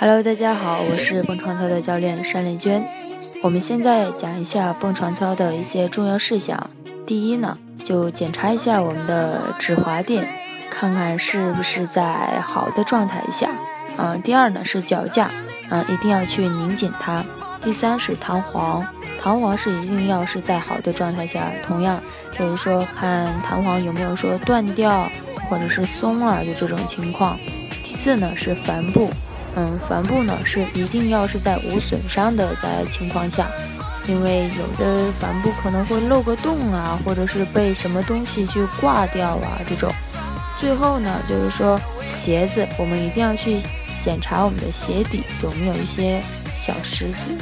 Hello，大家好，我是蹦床操的教练单丽娟。我们现在讲一下蹦床操的一些重要事项。第一呢，就检查一下我们的止滑垫，看看是不是在好的状态下。嗯，第二呢是脚架，嗯，一定要去拧紧它。第三是弹簧，弹簧是一定要是在好的状态下。同样，就是说看弹簧有没有说断掉或者是松了的这种情况。第四呢是帆布。嗯，帆布呢是一定要是在无损伤的在情况下，因为有的帆布可能会漏个洞啊，或者是被什么东西去挂掉啊这种。最后呢，就是说鞋子，我们一定要去检查我们的鞋底有没有一些小石子。